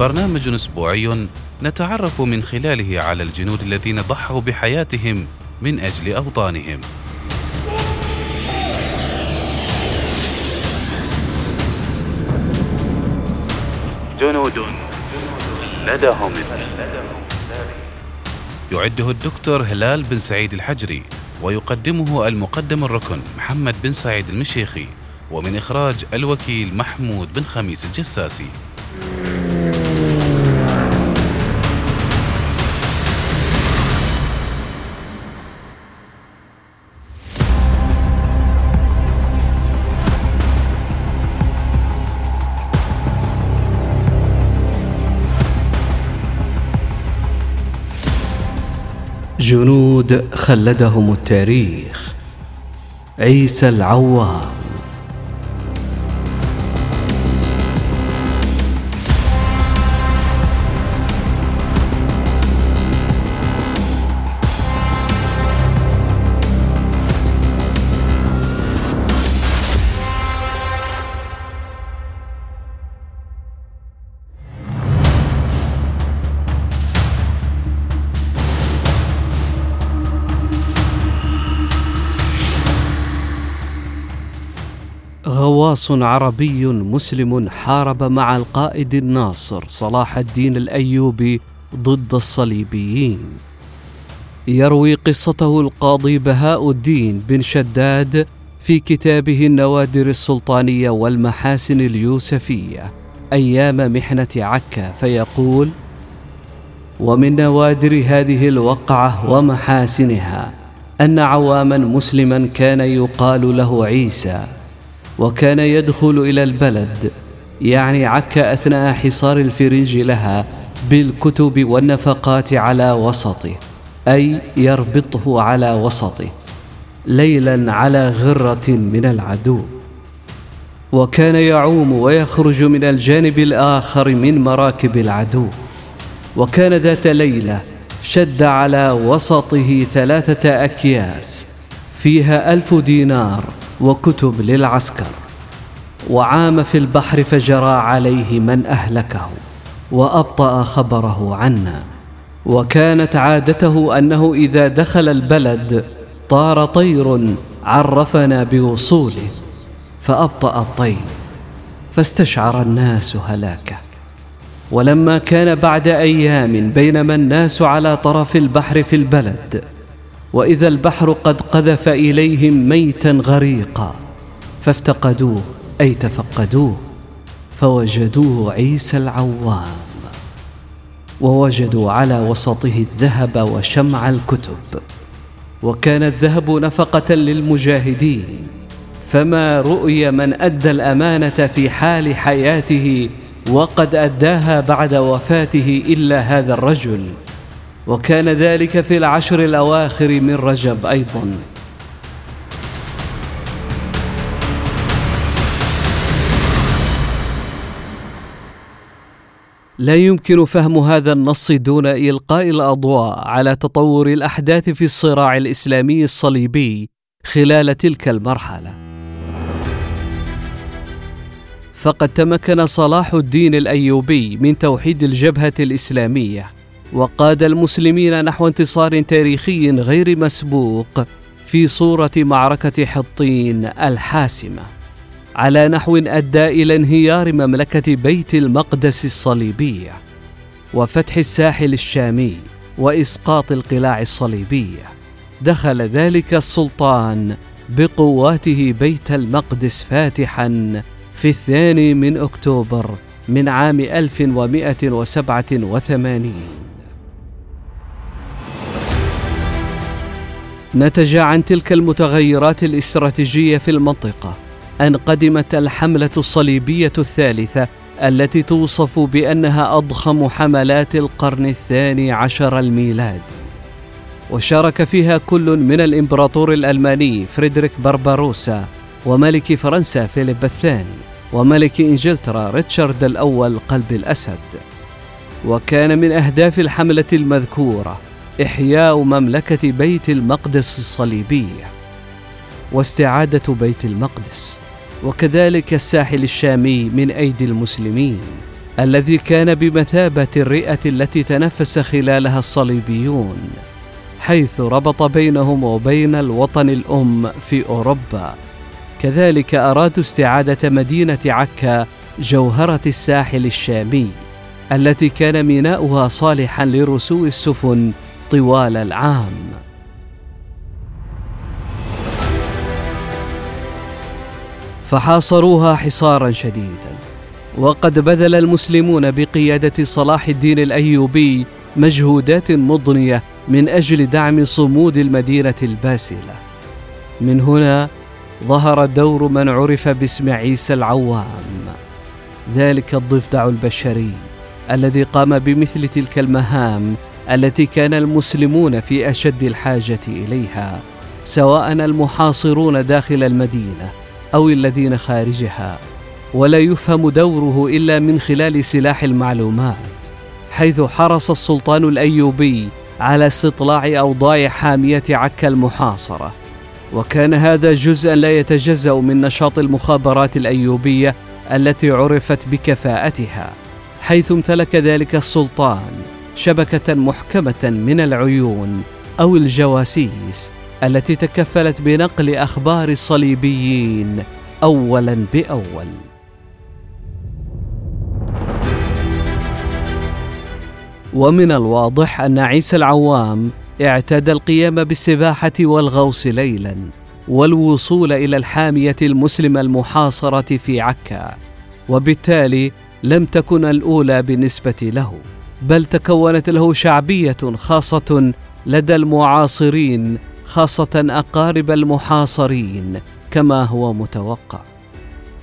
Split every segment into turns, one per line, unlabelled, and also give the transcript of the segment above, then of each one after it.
برنامج أسبوعي نتعرف من خلاله على الجنود الذين ضحوا بحياتهم من أجل أوطانهم. جنود لدهم. يعده الدكتور هلال بن سعيد الحجري ويقدمه المقدم الركن محمد بن سعيد المشيخي ومن إخراج الوكيل محمود بن خميس الجساسي.
جنود خلدهم التاريخ. عيسى العوام. غواص عربي مسلم حارب مع القائد الناصر صلاح الدين الأيوبي ضد الصليبيين. يروي قصته القاضي بهاء الدين بن شداد في كتابه النوادر السلطانية والمحاسن اليوسفية أيام محنة عكا فيقول ومن نوادر هذه الوقعة ومحاسنها أن عواما مسلما كان يقال له عيسى وكان يدخل إلى البلد. يعني عكا أثناء حصار الفرنج لها بالكتب والنفقات على وسطه أي يربطه على وسطه ليلا على غرة من العدو. وكان يعوم ويخرج من الجانب الآخر من مراكب العدو. وكان ذات ليلة شد على وسطه ثلاثة أكياس فيها ألف دينار. وكتب للعسكر. وعام في البحر فجرى عليه من أهلكه وأبطأ خبره عنا. وكانت عادته أنه إذا دخل البلد طار طير عرفنا بوصوله فأبطأ الطير فاستشعر الناس هلاكه. ولما كان بعد أيام بينما الناس على طرف البحر في البلد وإذا البحر قد قذف إليهم ميتا غريقا فافتقدوه أي تفقدوه فوجدوه عيسى العوام ووجدوا على وسطه الذهب وشمع الكتب وكان الذهب نفقة للمجاهدين فما رؤي من أدى الأمانة في حال حياته وقد أداها بعد وفاته إلا هذا الرجل وكان ذلك في العشر الأواخر من رجب أيضا. لا يمكن فهم هذا النص دون إلقاء الأضواء على تطور الأحداث في الصراع الإسلامي الصليبي خلال تلك المرحلة. فقد تمكن صلاح الدين الأيوبي من توحيد الجبهة الإسلامية وقاد المسلمين نحو انتصار تاريخي غير مسبوق في صورة معركة حطين الحاسمة على نحو أدى إلى انهيار مملكة بيت المقدس الصليبيه وفتح الساحل الشامي وإسقاط القلاع الصليبيه دخل ذلك السلطان بقواته بيت المقدس فاتحا في الثاني من أكتوبر من عام 1187 نتج عن تلك المتغيرات الاستراتيجية في المنطقة أن قدمت الحملة الصليبية الثالثة التي توصف بأنها أضخم حملات القرن الثاني عشر الميلادي وشارك فيها كل من الإمبراطور الألماني فريدريك برباروسا وملك فرنسا فيليب الثاني وملك إنجلترا ريتشارد الأول قلب الأسد. وكان من أهداف الحملة المذكورة إحياء مملكة بيت المقدس الصليبيه واستعادة بيت المقدس وكذلك الساحل الشامي من أيدي المسلمين الذي كان بمثابة الرئة التي تنفس خلالها الصليبيون حيث ربط بينهم وبين الوطن الأم في أوروبا. كذلك أرادوا استعادة مدينة عكا جوهرة الساحل الشامي التي كان ميناؤها صالحا لرسو السفن طوال العام. فحاصروها حصارا شديدا وقد بذل المسلمون بقيادة صلاح الدين الأيوبي مجهودات مضنية من أجل دعم صمود المدينة الباسلة. من هنا ظهر دور من عرف باسم عيسى العوام. ذلك الضفدع البشري الذي قام بمثل تلك المهام التي كان المسلمون في أشد الحاجة إليها سواء المحاصرون داخل المدينة أو الذين خارجها. ولا يفهم دوره إلا من خلال سلاح المعلومات حيث حرص السلطان الأيوبي على استطلاع أوضاع حامية عكا المحاصرة. وكان هذا جزءا لا يتجزأ من نشاط المخابرات الأيوبية التي عرفت بكفاءتها حيث امتلك ذلك السلطان. شبكة محكمة من العيون أو الجواسيس التي تكفلت بنقل أخبار الصليبيين اولا بأول. ومن الواضح أن عيسى العوام اعتاد القيام بالسباحة والغوص ليلا والوصول إلى الحامية المسلمة المحاصرة في عكا وبالتالي لم تكن الأولى بالنسبة له. بل تكونت له شعبية خاصة لدى المعاصرين خاصة أقارب المحاصرين كما هو متوقع.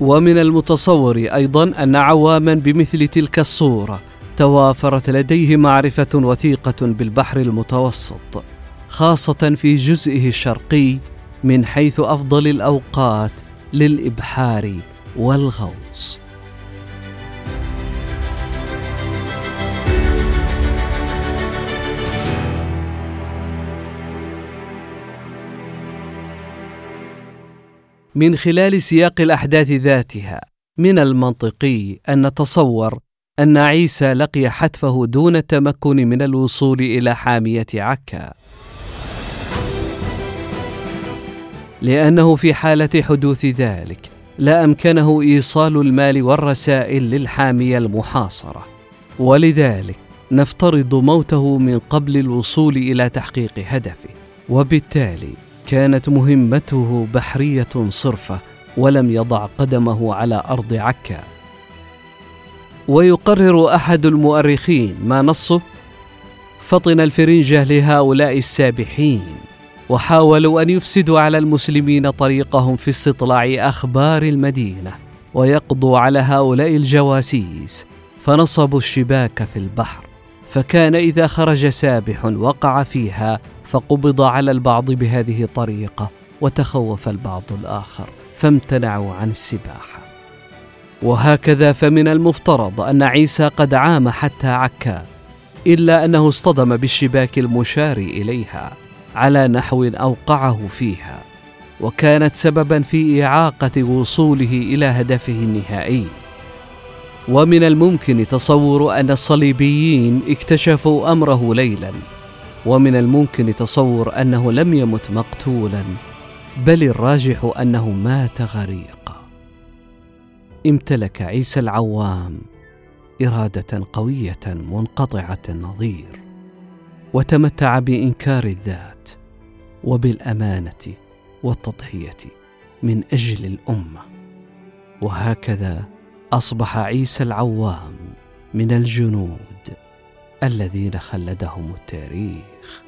ومن المتصور أيضا أن عواما بمثل تلك الصورة توافرت لديه معرفة وثيقة بالبحر المتوسط خاصة في جزئه الشرقي من حيث أفضل الأوقات للإبحار والغوص. من خلال سياق الأحداث ذاتها. من المنطقي أن نتصور أن عيسى لقي حتفه دون التمكن من الوصول إلى حامية عكا. لأنه في حالة حدوث ذلك لا أمكنه إيصال المال والرسائل للحامية المحاصرة. ولذلك نفترض موته من قبل الوصول إلى تحقيق هدفه. وبالتالي كانت مهمته بحرية صرفة ولم يضع قدمه على أرض عكا. ويقرر أحد المؤرخين ما نصه؟ فطن الفرنجة لهؤلاء السابحين وحاولوا أن يفسدوا على المسلمين طريقهم في استطلاع أخبار المدينة ويقضوا على هؤلاء الجواسيس فنصبوا الشباك في البحر فكان إذا خرج سابح وقع فيها فقبض على البعض بهذه الطريقة وتخوف البعض الآخر فامتنعوا عن السباحة. وهكذا فمن المفترض أن عيسى قد عام حتى عكا إلا أنه اصطدم بالشباك المشار إليها على نحو أوقعه فيها وكانت سببا في إعاقة وصوله إلى هدفه النهائي. ومن الممكن تصور أن الصليبيين اكتشفوا أمره ليلا. ومن الممكن تصور أنه لم يمت مقتولا بل الراجح أنه مات غريقا. امتلك عيسى العوام إرادة قوية منقطعة النظير وتمتع بإنكار الذات وبالأمانة والتضحية من أجل الأمة. وهكذا أصبح عيسى العوام من الجنود الذين خلدهم التاريخ.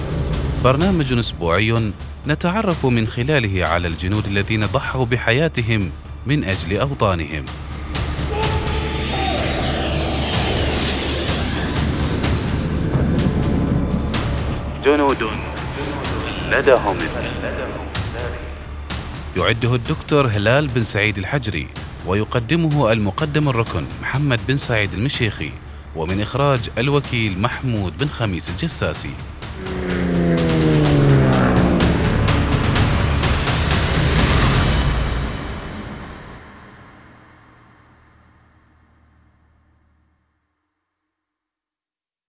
برنامج أسبوعي نتعرف من خلاله على الجنود الذين ضحوا بحياتهم من أجل أوطانهم. جنود لدهم. يعده الدكتور هلال بن سعيد الحجري ويقدمه المقدم الركن محمد بن سعيد المشيخي ومن إخراج الوكيل محمود بن خميس الجساسي.